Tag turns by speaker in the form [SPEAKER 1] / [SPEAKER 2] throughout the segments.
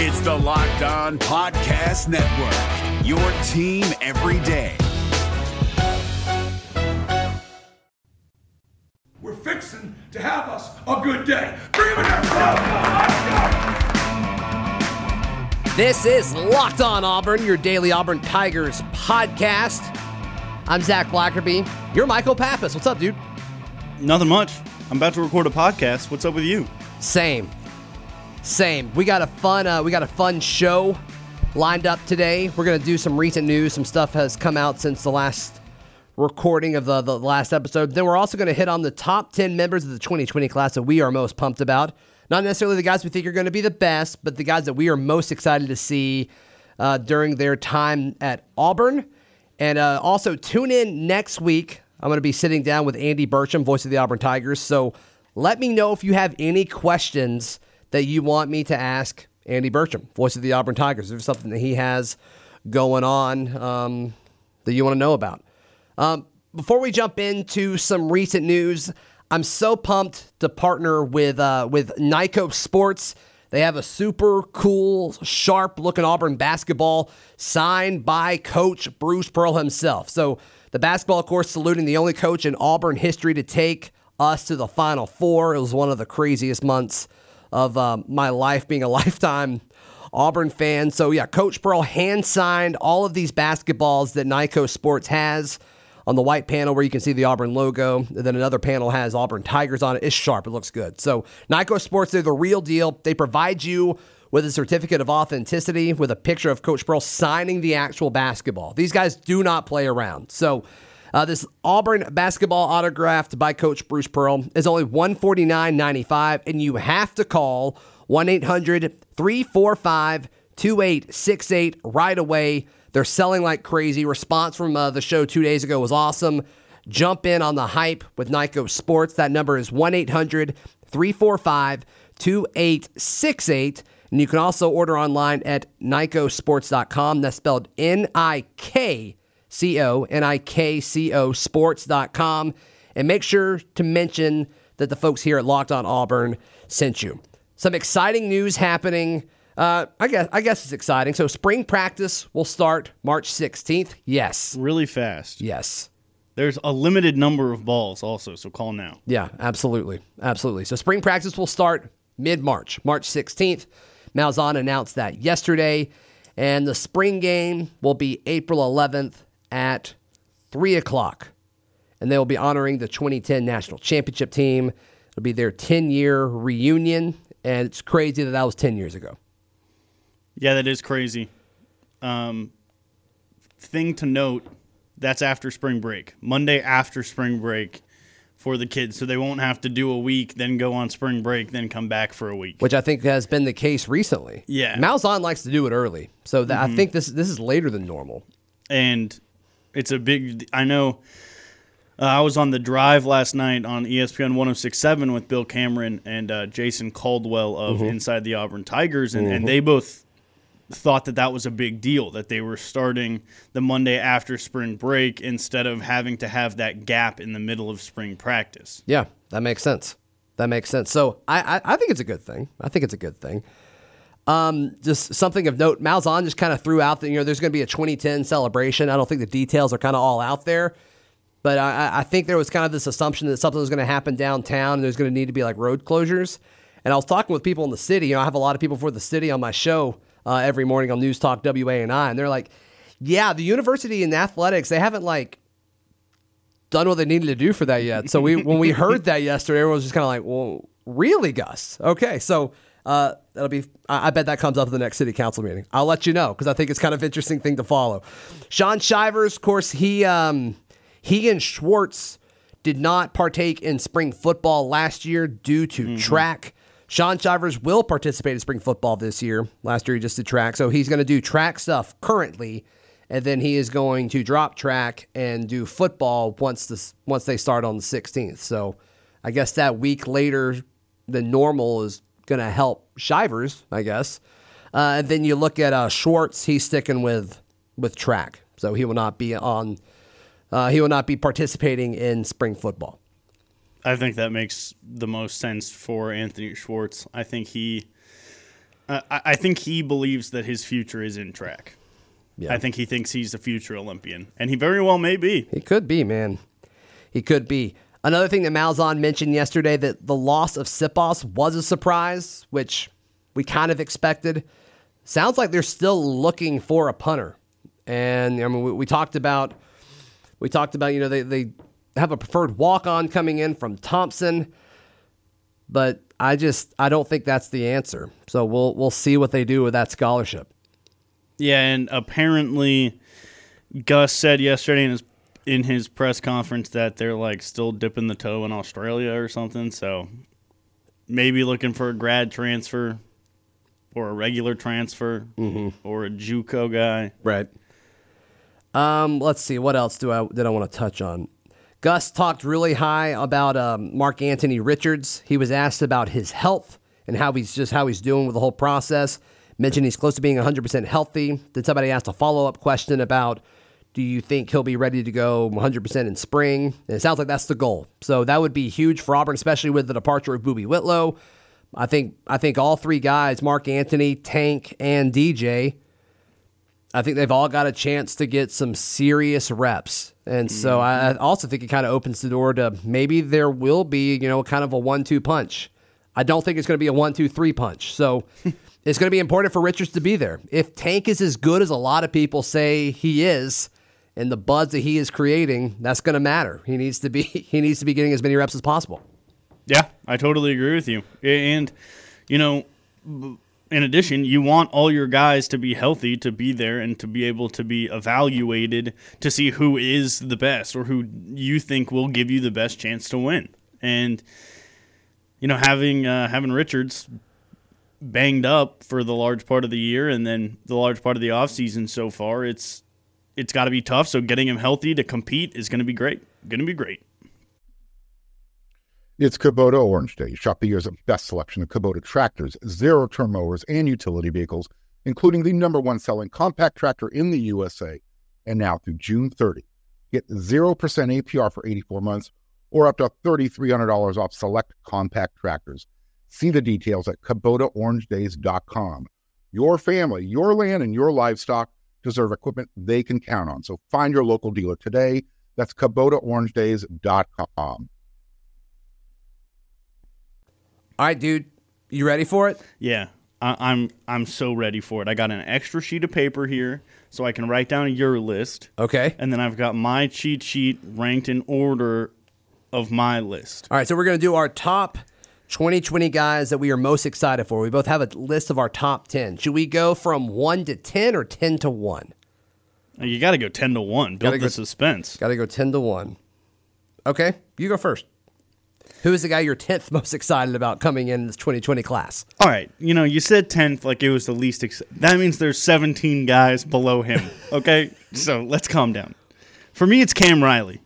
[SPEAKER 1] It's the Locked On Podcast Network, your team every day.
[SPEAKER 2] We're fixing to have us a good day. Bring him in there, Let's go.
[SPEAKER 3] This is Locked On Auburn, your daily Auburn Tigers podcast. I'm Zac Blackerby. You're Michael Pappas. What's up, dude?
[SPEAKER 4] Nothing much. I'm about to record a podcast. What's up with you?
[SPEAKER 3] Same. Same. We got a fun uh, we got a fun show lined up today. We're gonna do some recent news. Some stuff has come out since the last recording of the, the last episode. Then we're also gonna hit on the top ten members of the 2020 class that we are most pumped about. Not necessarily the guys we think are going to be the best, but the guys that we are most excited to see uh, during their time at Auburn. And uh, also tune in next week. I'm to be sitting down with Andy Burcham, voice of the Auburn Tigers. So let me know if you have any questions that you want me to ask Andy Burcham, voice of the Auburn Tigers. If there's something that he has going on um, that you want to know about. Um, before we jump into some recent news, I'm so pumped to partner with uh, with Nikco Sports. They have a super cool, sharp looking Auburn basketball signed by Coach Bruce Pearl himself. So the basketball, of course, saluting the only coach in Auburn history to take us to the Final Four. It was one of the craziest months of uh, my life being a lifetime Auburn fan. So, yeah, Coach Pearl hand signed all of these basketballs that Nikco Sports has on the white panel where you can see the Auburn logo. And then another panel has Auburn Tigers on it. It's sharp, it looks good. So, Nikco Sports, they're the real deal. They provide you with a certificate of authenticity with a picture of Coach Pearl signing the actual basketball. These guys do not play around. So, uh, this Auburn basketball autographed by Coach Bruce Pearl is only $149.95, and you have to call 1 800 345 2868 right away. They're selling like crazy. Response from uh, the show two days ago was awesome. Jump in on the hype with Nikco Sports. That number is 1 800 345 2868. And you can also order online at nikcosports.com. That's spelled N I K C O N I K C O sports.com. And make sure to mention that the folks here at Locked On Auburn sent you. Some exciting news happening. Uh, I guess I guess it's exciting. So spring practice will start March 16th. Yes.
[SPEAKER 4] Really fast.
[SPEAKER 3] Yes.
[SPEAKER 4] There's a limited number of balls also, so call now.
[SPEAKER 3] Yeah, absolutely. Absolutely. So spring practice will start mid March, March 16th. Malzahn announced that yesterday. And the spring game will be April 11th at 3 o'clock. And they will be honoring the 2010 National Championship team. It'll be their 10 year reunion. And it's crazy that that was 10 years ago.
[SPEAKER 4] Yeah, that is crazy. Um, thing to note that's after spring break. Monday after spring break for the kids, so they won't have to do a week, then go on spring break, then come back for a week.
[SPEAKER 3] Which I think has been the case recently.
[SPEAKER 4] Yeah.
[SPEAKER 3] Malzahn likes to do it early. So that, I think this this is later than normal.
[SPEAKER 4] and it's a big. I know. Uh, I was on the drive last night on ESPN 1067 with Bill Cameron and uh, Jason Caldwell of Inside the Auburn Tigers, and, and they both thought that that was a big deal that they were starting the Monday after spring break instead of having to have that gap in the middle of spring practice.
[SPEAKER 3] Yeah, that makes sense. That makes sense. So I, I, I think it's a good thing. I think it's a good thing. Um, just something of note, Malzahn just kind of threw out that, you know, there's going to be a 2010 celebration. I don't think the details are kind of all out there, but I, I think there was kind of this assumption that something was going to happen downtown and there's going to need to be like road closures. And I was talking with people in the city. You know, I have a lot of people for the city on my show uh, every morning on News Talk WANI, and they're like, yeah, the university and athletics, they haven't like done what they needed to do for that yet. So we when we heard that yesterday, everyone was just kind of like, well, really, Gus? Okay, so uh, that'll be. I I bet that comes up at the next city council meeting. I'll let you know because I think it's kind of interesting thing to follow. Shaun Shivers, of course, he um, he and Schwartz did not partake in spring football last year due to track. Shaun Shivers will participate in spring football this year. Last year he just did track, so he's going to do track stuff currently, and then he is going to drop track and do football once this once they start on the 16th. So I guess that week later than normal is going to help Shivers, I guess. Uh, and then you look at uh, Schwartz; he's sticking with with track, so he will not be on. Uh, he will not be participating in spring football.
[SPEAKER 4] I think that makes the most sense for Anthony Schwartz. I think he Uh, I, I think he believes that his future is in track.
[SPEAKER 3] Yeah.
[SPEAKER 4] I think he thinks he's a future Olympian, and he very well may be.
[SPEAKER 3] He could be, man. He could be. Another thing that Malzahn mentioned yesterday that the loss of Siposs was a surprise, which we kind of expected. Sounds like they're still looking for a punter, and I mean we, we talked about we talked about you know they they have a preferred walk on coming in from Thompson, but I just I don't think that's the answer. So we'll we'll see what they do with that scholarship.
[SPEAKER 4] Yeah, and apparently Gus said yesterday in his in his press conference that they're like still dipping the toe in Australia or something. So maybe looking for a grad transfer or a regular transfer or a JUCO guy.
[SPEAKER 3] Right. Um, let's see. What else do I did I want to touch on? Gus talked really high about um, Mark Anthony Richards. He was asked about his health and how he's just how he's doing with the whole process. Mentioned he's close to being 100% healthy. Then somebody asked a follow up question about, do you think he'll be ready to go 100% in spring? And it sounds like that's the goal. So that would be huge for Auburn, especially with the departure of Boobee Whitlow. I think I think all three guys, Mark Anthony, Tank, and DJ, I think they've all got a chance to get some serious reps. And so I also think it kind of opens the door to maybe there will be, you know, kind of a one two punch. I don't think it's going to be a one two three punch. So it's going to be important for Richards to be there. If Tank is as good as a lot of people say he is, and the buzz that he is creating, that's going to matter. He needs to be he needs to be getting as many reps as possible.
[SPEAKER 4] Yeah, I totally agree with you. And, you know, in addition, you want all your guys to be healthy, to be there, and to be able to be evaluated to see who is the best or who you think will give you the best chance to win. And, you know, having uh, having Richards banged up for the large part of the year and then the large part of the offseason so far, it's it's got to be tough. So getting him healthy to compete is going to be great. Going to be great.
[SPEAKER 5] It's Kubota Orange Day. Shop the year's best selection of Kubota tractors, zero turn mowers, and utility vehicles, including the number one selling compact tractor in the USA. And now through June 30, get 0% APR for 84 months or up to $3,300 off select compact tractors. See the details at KubotaOrangeDays.com. Your family, your land, and your livestock deserve equipment they can count on. So find your local dealer today. That's KubotaOrangeDays.com.
[SPEAKER 3] All right, dude, you ready for it?
[SPEAKER 4] Yeah, I, I'm I'm so ready for it. I got an extra sheet of paper here so I can write down your list,
[SPEAKER 3] Okay.
[SPEAKER 4] and then I've got my cheat sheet ranked in order of my list.
[SPEAKER 3] All right, so we're going to do our top 2020 guys that we are most excited for. We both have a list of our top 10. Should we go from 1 to 10 or 10 to 1?
[SPEAKER 4] You got to go ten to one. Build
[SPEAKER 3] Gotta
[SPEAKER 4] the
[SPEAKER 3] go-
[SPEAKER 4] suspense.
[SPEAKER 3] Got to go 10 to 1. Okay, you go first. Who is the guy you're 10th most excited about coming in this 2020 class?
[SPEAKER 4] All right, you know you said tenth like it was the least. Ex- that means there's 17 guys below him. Okay, so let's calm down. For me, it's Cam Riley,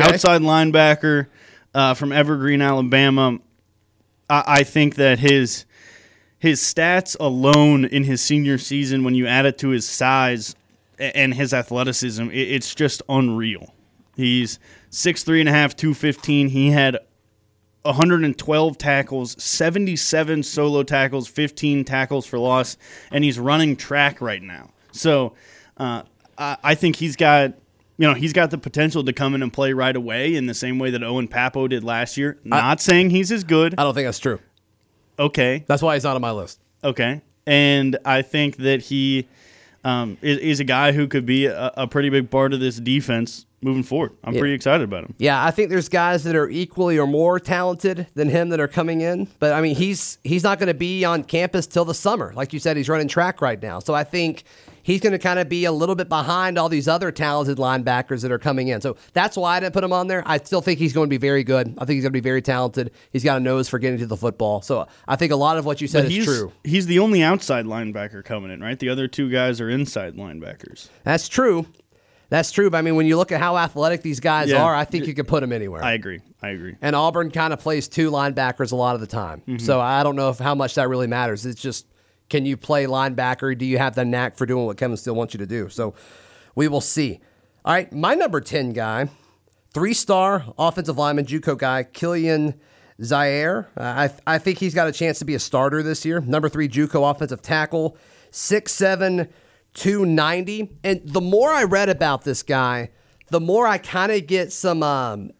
[SPEAKER 3] Okay.
[SPEAKER 4] outside linebacker uh, from Evergreen, Alabama. I, I think that his his stats alone in his senior season, when you add it to his size and his athleticism, it, it's just unreal. He's six three and a half, two fifteen. He had 112 tackles, 77 solo tackles, 15 tackles for loss, and he's running track right now. So uh, I think he's got. You know, he's got the potential to come in and play right away in the same way that Owen Pappoe did last year. Not saying he's as good.
[SPEAKER 3] I don't think that's true.
[SPEAKER 4] Okay.
[SPEAKER 3] That's why he's not on my list.
[SPEAKER 4] Okay. And I think that he um, is, is a guy who could be a, a pretty big part of this defense moving forward. I'm pretty excited about him.
[SPEAKER 3] Yeah, I think there's guys that are equally or more talented than him that are coming in, but I mean he's he's not going to be on campus till the summer. Like you said, he's running track right now. So I think he's going to kind of be a little bit behind all these other talented linebackers that are coming in. So that's why I didn't put him on there. I still think he's going to be very good. I think he's going to be very talented. He's got a nose for getting to the football. So I think a lot of what you said
[SPEAKER 4] But
[SPEAKER 3] is true.
[SPEAKER 4] he's the only outside linebacker coming in, right? The other two guys are inside linebackers.
[SPEAKER 3] That's true. That's true. But I mean, when you look at how athletic these guys
[SPEAKER 4] Yeah.
[SPEAKER 3] are, I think you could put them anywhere.
[SPEAKER 4] I agree. I agree.
[SPEAKER 3] And Auburn kind of plays two linebackers a lot of the time.
[SPEAKER 4] Mm-hmm.
[SPEAKER 3] So I don't know if how much that really matters. It's just can you play linebacker? Do you have the knack for doing what Kevin Steele wants you to do? So we will see. All right, my number 10 guy, three star offensive lineman, Juco guy, Kilian Zierer, I I think he's got a chance to be a starter this year. Number three JUCO offensive tackle, 6'7", 290. And the more I read about this guy, the more I kind of get some. Um,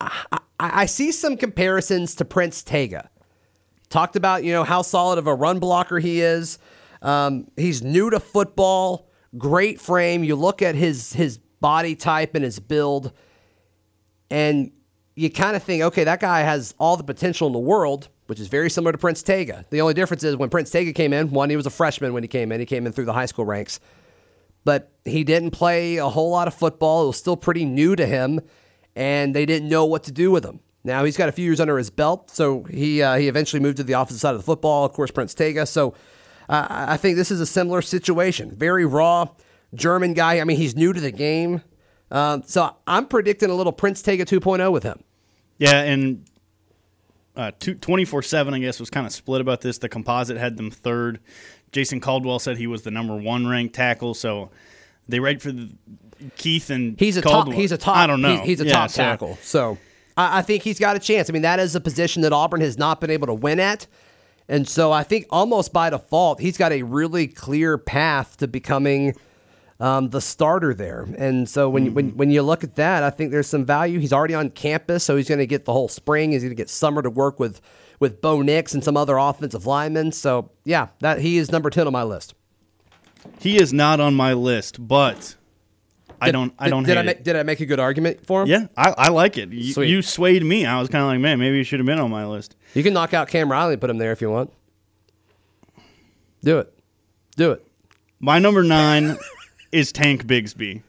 [SPEAKER 3] I, I see some comparisons to Prince Tega. Talked about you know how solid of a run blocker he is. Um, he's new to football, great frame. You look at his his body type and his build, and you kind of think, okay, that guy has all the potential in the world, which is very similar to Prince Tega. The only difference is when Prince Tega came in, one, he was a freshman when he came in. He came in through the high school ranks, but he didn't play a whole lot of football. It was still pretty new to him, and they didn't know what to do with him. Now he's got a few years under his belt, so he uh, he eventually moved to the offensive side of the football. Of course, Prince Tega. So uh, I think this is a similar situation. Very raw German guy. I mean, he's new to the game. Um, so I'm predicting a little Prince Tega 2.0 with him.
[SPEAKER 4] Yeah, and uh, 24 7, I guess, was kind of split about this. The composite had them third. Jason Caldwell said he was the number one ranked tackle. So they rate for the, Keith and
[SPEAKER 3] he's a
[SPEAKER 4] Caldwell.
[SPEAKER 3] top. He's a top.
[SPEAKER 4] I don't know.
[SPEAKER 3] He's, he's a
[SPEAKER 4] Yeah,
[SPEAKER 3] top
[SPEAKER 4] so-
[SPEAKER 3] tackle. So I, I think he's got a chance. I mean, that is a position that Auburn has not been able to win at, and so I think almost by default he's got a really clear path to becoming um, the starter there. And so when when when you look at that, I think there's some value. He's already on campus, so he's going to get the whole spring. He's going to get summer to work with with Bo Nix and some other offensive linemen. So yeah, that he is number ten on my list.
[SPEAKER 4] He is not on my list, but I don't. I don't
[SPEAKER 3] Did, I make, did I make a good argument for him?
[SPEAKER 4] Yeah, I, I like it. You, you swayed me. I was kind of like, man, maybe you should have been on my list.
[SPEAKER 3] You can knock out Cam Riley and put him there if you want. Do it. Do it.
[SPEAKER 4] My number nine is Tank Bigsby,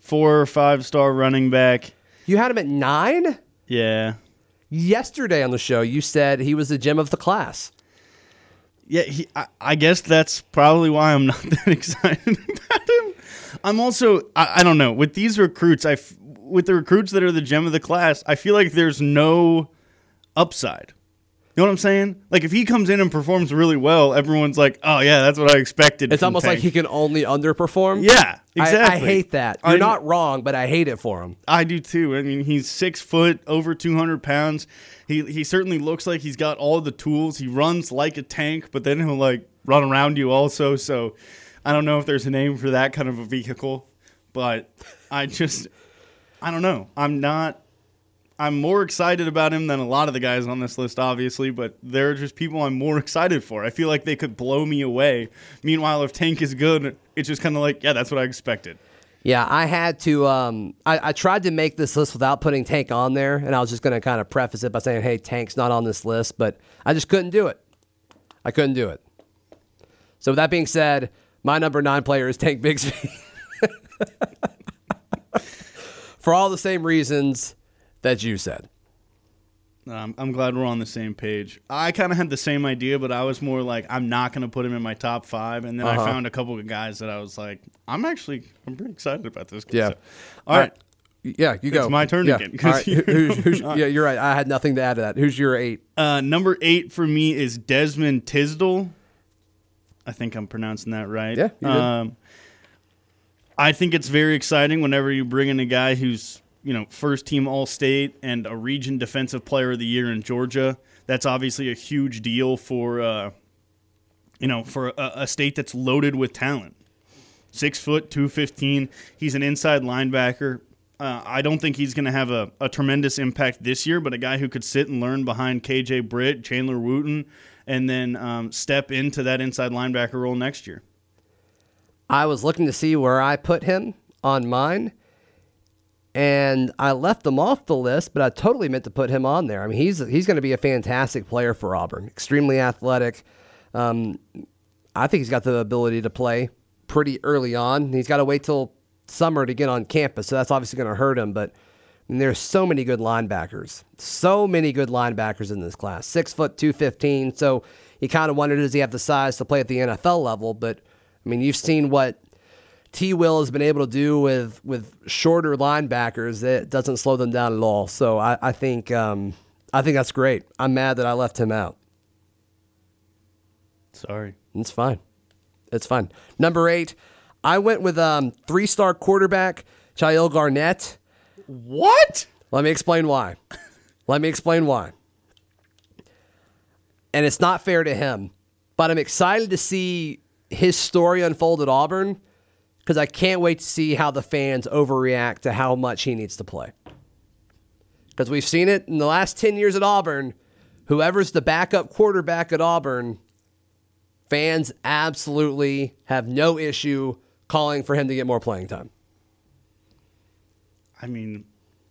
[SPEAKER 4] four or five star running back.
[SPEAKER 3] You had him at nine?
[SPEAKER 4] Yeah,
[SPEAKER 3] Yesterday on the show, you said he was the gem of the class.
[SPEAKER 4] yeah. He, I, I guess that's probably why I'm not that excited about him. I'm also, I, I don't know, with these recruits, I, f- with the recruits that are the gem of the class, I feel like there's no upside. You know what I'm saying? Like if he comes in and performs really well, everyone's like, "Oh yeah, that's what I expected."
[SPEAKER 3] It's almost like he can only underperform.
[SPEAKER 4] Yeah,
[SPEAKER 3] I-
[SPEAKER 4] exactly.
[SPEAKER 3] I, hate that. You're
[SPEAKER 4] I-
[SPEAKER 3] not wrong, but I hate it for him.
[SPEAKER 4] I do too. I mean, he's six foot, over two hundred pounds. He he certainly looks like he's got all the tools. He runs like a tank, but then he'll like run around you also. So I don't know if there's a name for that kind of a vehicle, but I just I don't know. I'm not. I'm more excited about him than a lot of the guys on this list, obviously, but there are just people I'm more excited for. I feel like they could blow me away. Meanwhile, if Tank is good, it's just kind of like, yeah, that's what I expected.
[SPEAKER 3] Yeah, I had to. Um, I, I tried to make this list without putting Tank on there, and I was just going to kind of preface it by saying, "Hey, Tank's not on this list," but I just couldn't do it. I couldn't do it. So with that being said, my number nine player is Tank Bigsby. For all the same reasons that you said.
[SPEAKER 4] Um, I'm glad we're on the same page. I kind of had the same idea, but I was more like, I'm not going to put him in my top five. And then
[SPEAKER 3] Uh-huh.
[SPEAKER 4] I found a couple of guys that I was like, I'm actually, I'm pretty excited about this.
[SPEAKER 3] Yeah.
[SPEAKER 4] So- all right.
[SPEAKER 3] Yeah, you go.
[SPEAKER 4] my turn
[SPEAKER 3] yeah.
[SPEAKER 4] again,
[SPEAKER 3] All right.
[SPEAKER 4] you-
[SPEAKER 3] who- who's, who's, yeah, you're right. I had nothing to add to that. Who's your eight?
[SPEAKER 4] Uh, number eight for me is Desmond Tisdol. I think I'm pronouncing that right.
[SPEAKER 3] Yeah.
[SPEAKER 4] Um, I think it's very exciting whenever you bring in a guy who's you know first team All State and a Region Defensive Player of the Year in Georgia. That's obviously a huge deal for uh, you know for a, a state that's loaded with talent. Six foot, two fifteen. He's an inside linebacker. Uh, I don't think he's going to have a, a tremendous impact this year, but a guy who could sit and learn behind KJ Britt, Chandler Wooten, and then um, step into that inside linebacker role next year.
[SPEAKER 3] I was looking to see where I put him on mine, and I left him off the list, but I totally meant to put him on there. I mean, he's he's going to be a fantastic player for Auburn. Extremely athletic. Um, I think he's got the ability to play pretty early on. He's got to wait till summer to get on campus, so that's obviously going to hurt him. But there's so many good linebackers, so many good linebackers in this class. Six foot two fifteen. So you kind of wondered does he have the size to play at the NFL level? But I mean, you've seen what T. Will has been able to do with with shorter linebackers. It doesn't slow them down at all. So I, I think um, I think that's great. I'm mad that I left him out.
[SPEAKER 4] Sorry.
[SPEAKER 3] It's fine. It's fine. Number eight, I went with um, three star quarterback Chayil Garnett.
[SPEAKER 4] What?
[SPEAKER 3] Let me explain why. Let me explain why. And it's not fair to him, but I'm excited to see his story unfold at Auburn because I can't wait to see how the fans overreact to how much he needs to play. Because we've seen it in the last 10 years at Auburn. Whoever's the backup quarterback at Auburn, fans absolutely have no issue calling for him to get more playing time.
[SPEAKER 4] I mean,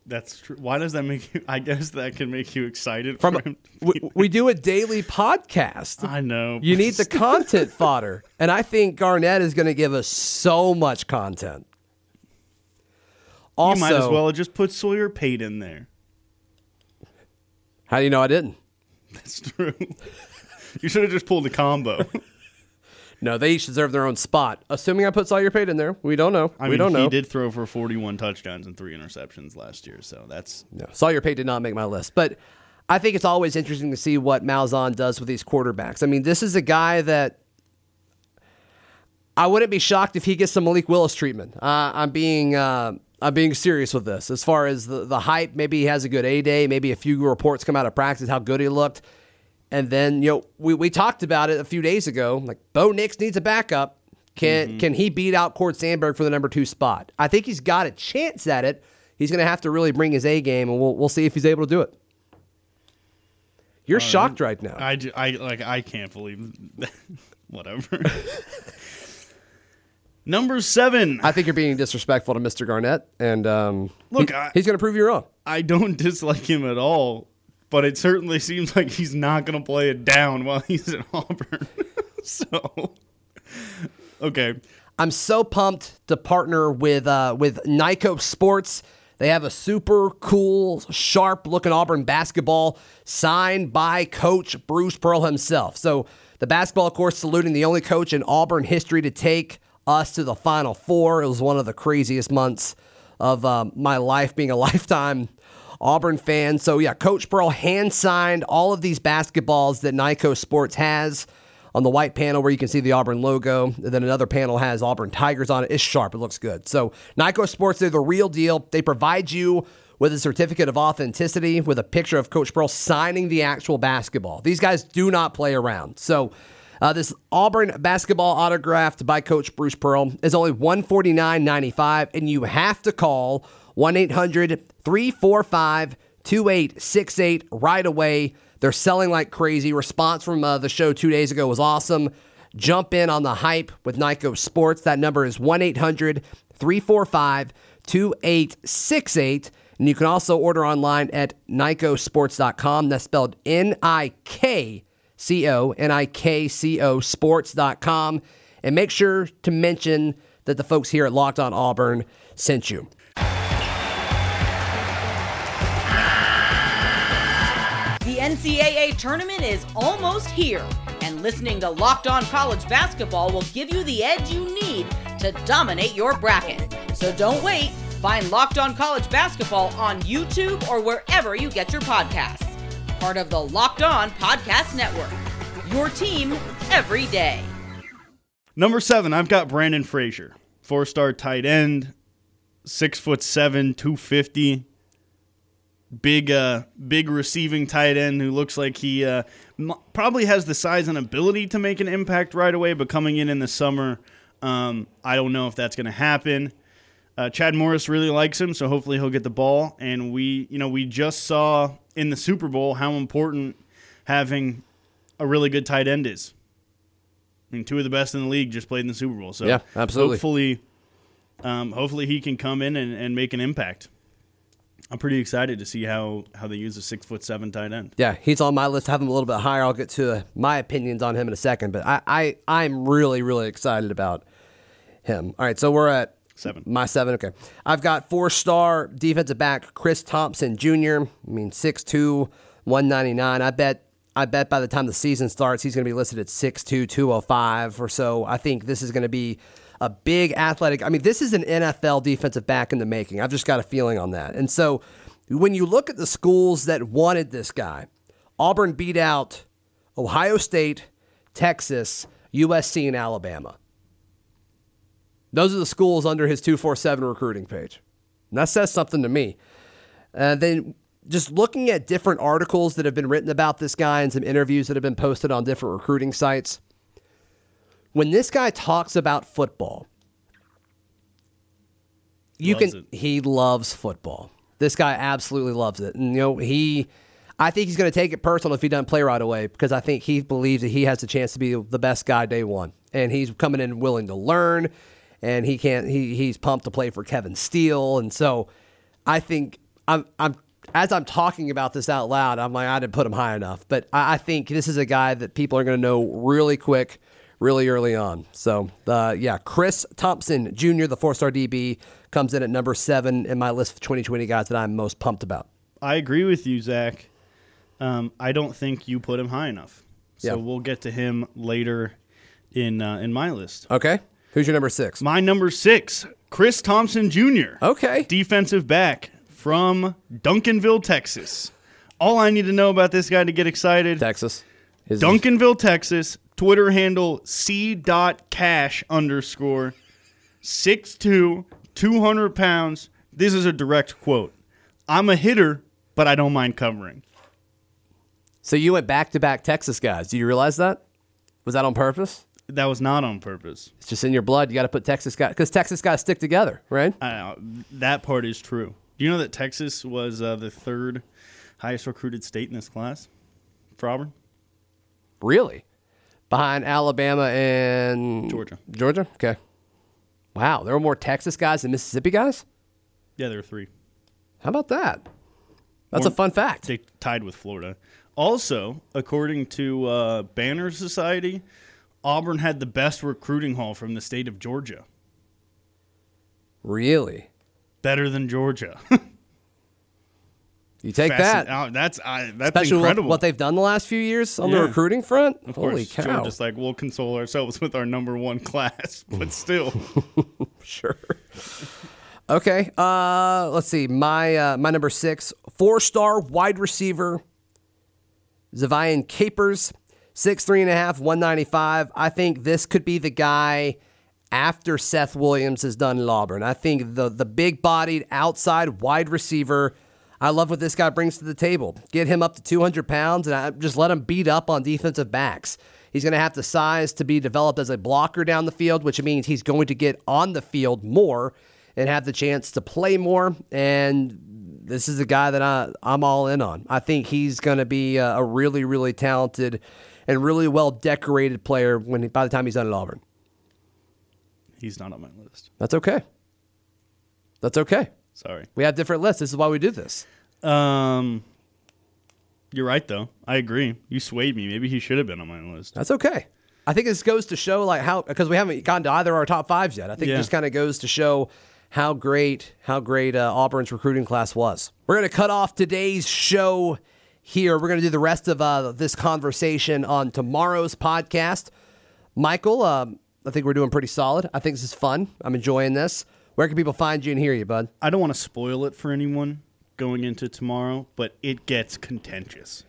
[SPEAKER 4] that's true. Why does that make you? I guess that can make you excited
[SPEAKER 3] From we, we do a daily podcast.
[SPEAKER 4] I know.
[SPEAKER 3] You need the content fodder. And I think Garnett is going to give us so much content. Also,
[SPEAKER 4] you might as well have just put Sawyer Pate in there.
[SPEAKER 3] how do you know I didn't?
[SPEAKER 4] That's true. you should have just pulled a combo.
[SPEAKER 3] No, they each deserve their own spot. Assuming I put Sawyer Pate in there, we don't know.
[SPEAKER 4] I
[SPEAKER 3] we
[SPEAKER 4] mean,
[SPEAKER 3] don't know.
[SPEAKER 4] he did throw for 41 touchdowns and three interceptions last year, so that's
[SPEAKER 3] No, Sawyer Pate did not make my list, but I think it's always interesting to see what Malzahn does with these quarterbacks. I mean, this is a guy that I wouldn't be shocked if he gets some Malik Willis treatment. Uh, I'm being uh, I'm being serious with this. As far as the the hype, maybe he has a good A day. Maybe a few reports come out of practice how good he looked, and then you know we, we talked about it a few days ago. Like Bo Nix needs a backup. Can can he beat out Cord Sandberg for the number two spot? I think he's got a chance at it. He's going to have to really bring his A game, and we'll we'll see if he's able to do it. You're shocked right now.
[SPEAKER 4] I, ju- I like I can't believe whatever. Number seven.
[SPEAKER 3] I think you're being disrespectful to Mr. Garnett, and um,
[SPEAKER 4] Look,
[SPEAKER 3] he-
[SPEAKER 4] I-
[SPEAKER 3] he's going to prove you wrong.
[SPEAKER 4] I don't dislike him at all, but it certainly seems like he's not going to play it down while he's at Auburn. so, okay.
[SPEAKER 3] I'm so pumped to partner with uh, with Nikco Sports. They have a super cool, sharp looking Auburn basketball signed by Coach Bruce Pearl himself. So the basketball, of course, saluting the only coach in Auburn history to take us to the Final Four. It was one of the craziest months of um, my life, being a lifetime Auburn fan. So yeah, Coach Pearl hand signed all of these basketballs that Nikco Sports has on the white panel where you can see the Auburn logo. And then another panel has Auburn Tigers on it. It's sharp. It looks good. So Nikco Sports, they're the real deal. They provide you with a certificate of authenticity with a picture of Coach Pearl signing the actual basketball. These guys do not play around. So uh, this Auburn basketball autographed by Coach Bruce Pearl is only $149.95, and you have to call 1 800 345 2868 right away. They're selling like crazy. Response from uh, the show two days ago was awesome. Jump in on the hype with Nikco Sports. That number is 1 800 345 2868. And you can also order online at NIKCOsports.com. That's spelled N I K C O, N I K C O sports.com. And make sure to mention that the folks here at Locked On Auburn sent you.
[SPEAKER 6] The NCAA tournament is almost here, and listening to Locked On College Basketball will give you the edge you need to dominate your bracket. So don't wait. Find Locked On College Basketball on YouTube or wherever you get your podcasts. Part of the Locked On Podcast Network. Your team every day.
[SPEAKER 4] Number seven, I've got Brandon Frazier, four star tight end, six foot seven, two fifty. Big, uh, big receiving tight end who looks like he uh, m- probably has the size and ability to make an impact right away. But coming in in the summer, um, I don't know if that's going to happen. Uh, Chad Morris really likes him, so hopefully he'll get the ball. And we, you know, we just saw in the Super Bowl how important having a really good tight end is. I mean, two of the best in the league just played in the Super Bowl. So
[SPEAKER 3] Yeah, absolutely.
[SPEAKER 4] Hopefully, um, hopefully he can come in and, and make an impact. I'm pretty excited to see how how they use a six foot seven tight end.
[SPEAKER 3] Yeah, he's on my list. Have him a little bit higher. I'll get to my opinions on him in a second, but I, I I'm really really excited about him. All right, so we're at
[SPEAKER 4] Seven.
[SPEAKER 3] My seven. Okay, I've got four star defensive back Chris Thompson Jr. I mean 6'2", 199. I bet I bet by the time the season starts, he's going to be listed at 6'2", 205 or so. I think this is going to be a big athletic. I mean, this is an NFL defensive back in the making. I've just got a feeling on that. And so when you look at the schools that wanted this guy, Auburn beat out Ohio State, Texas, USC, and Alabama. Those are the schools under his 247 recruiting page. And that says something to me. Uh, then just looking at different articles that have been written about this guy and some interviews that have been posted on different recruiting sites, when this guy talks about football, you
[SPEAKER 4] Loves
[SPEAKER 3] can
[SPEAKER 4] it.
[SPEAKER 3] he loves football. This guy absolutely loves it. And you know, he I think he's going to take it personal if he doesn't play right away because I think he believes that he has the chance to be the best guy day one. And he's coming in willing to learn and he can't he he's pumped to play for Kevin Steele and so I think I'm I'm as I'm talking about this out loud, I'm like I didn't put him high enough, but I, I think this is a guy that people are going to know really quick, really early on. So uh, yeah, Chris Thompson Jr., the four-star DB, comes in at number seven in my list of 2020 guys that I'm most pumped about.
[SPEAKER 4] I agree with you, Zac. Um, I don't think you put him high enough. So
[SPEAKER 3] Yeah.
[SPEAKER 4] we'll get to him later in uh, in my list.
[SPEAKER 3] Okay, who's your number six?
[SPEAKER 4] My number six, Chris Thompson Jr.
[SPEAKER 3] Okay,
[SPEAKER 4] defensive back from Duncanville, Texas. All I need to know about this guy to get excited
[SPEAKER 3] Texas. His-
[SPEAKER 4] Duncanville, Texas. Twitter handle c.cash underscore 6'2, 200 pounds. This is a direct quote. I'm a hitter, but I don't mind covering.
[SPEAKER 3] So you went back to back Texas guys. Do you realize that? Was that on purpose?
[SPEAKER 4] That was not on purpose.
[SPEAKER 3] It's just in your blood. You got to put Texas guys because Texas guys stick together, right?
[SPEAKER 4] Uh, that part is true. Do you know that Texas was uh, the third highest recruited state in this class for Auburn?
[SPEAKER 3] Really? Behind Alabama and
[SPEAKER 4] Georgia.
[SPEAKER 3] Georgia? Okay. Wow, there were more Texas guys than Mississippi guys?
[SPEAKER 4] Yeah, there were three.
[SPEAKER 3] How about that? That's a fun fact.
[SPEAKER 4] They tied with Florida. Also, according to uh, Banner Society, Auburn had the best recruiting haul from the state of Georgia.
[SPEAKER 3] Really?
[SPEAKER 4] Better than Georgia.
[SPEAKER 3] You take
[SPEAKER 4] Fascin-
[SPEAKER 3] that.
[SPEAKER 4] uh, that's I, that's
[SPEAKER 3] Especially
[SPEAKER 4] incredible.
[SPEAKER 3] what they've done the last few years on the recruiting front.
[SPEAKER 4] of
[SPEAKER 3] Holy
[SPEAKER 4] course,
[SPEAKER 3] cow.
[SPEAKER 4] Georgia's like we'll console ourselves with our number one class, but still,
[SPEAKER 3] Sure. Okay. Uh, let's see. My uh, my number six, four star wide receiver, Ze'Vian Capers, six three and a half, one ninety five. I think this could be the guy after Seth Williams has done in Auburn. I think the the big bodied outside wide receiver. I love what this guy brings to the table. Get him up to 200 pounds and I just let him beat up on defensive backs. He's going to have the size to be developed as a blocker down the field, which means he's going to get on the field more and have the chance to play more. And this is a guy that I, I'm all in on. I think he's going to be a, a really, really talented and really well decorated player when by the time he's done at Auburn.
[SPEAKER 4] he's not on my list.
[SPEAKER 3] That's okay. That's okay.
[SPEAKER 4] Sorry.
[SPEAKER 3] We have different lists. This is why we do this.
[SPEAKER 4] Um, you're right though. I agree. You swayed me. Maybe he should have been on my list.
[SPEAKER 3] That's okay. I think this goes to show like how because we haven't gotten to either of our top fives yet. I think
[SPEAKER 4] Yeah.
[SPEAKER 3] it just kind of goes to show how great how great uh, Auburn's recruiting class was. We're gonna cut off today's show here. We're gonna do the rest of uh, this conversation on tomorrow's podcast. Michael, um, I think we're doing pretty solid. I think this is fun. I'm enjoying this. Where can people find you and hear you, bud?
[SPEAKER 4] I don't want to spoil it for anyone going into tomorrow, but it gets contentious.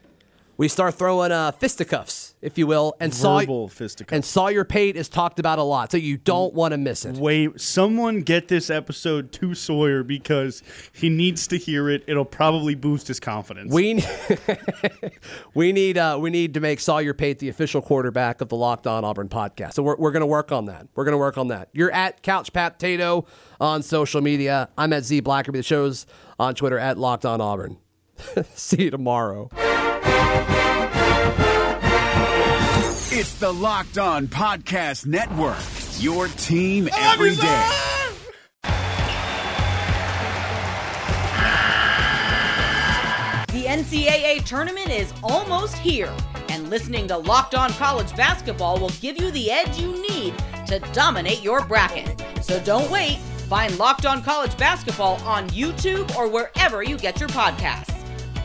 [SPEAKER 3] We start throwing uh, fisticuffs, if you will, and saw
[SPEAKER 4] fisticuffs.
[SPEAKER 3] and Sawyer Pate is talked about a lot, so you don't want to miss it.
[SPEAKER 4] Wait, someone get this episode to Sawyer because he needs to hear it. It'll probably boost his confidence.
[SPEAKER 3] We we need uh, we need to make Sawyer Pate the official quarterback of the Locked On Auburn podcast. So we're, we're going to work on that. We're going to work on that. You're at Couch Pat Tato on social media. I'm at Z Blackerby. The show's on Twitter at Locked On Auburn. See you tomorrow.
[SPEAKER 1] It's the Locked On Podcast Network. Your team every day.
[SPEAKER 6] The NCAA tournament is almost here, and listening to Locked On College Basketball will give you the edge you need to dominate your bracket. So don't wait. Find Locked On College Basketball on YouTube or wherever you get your podcasts.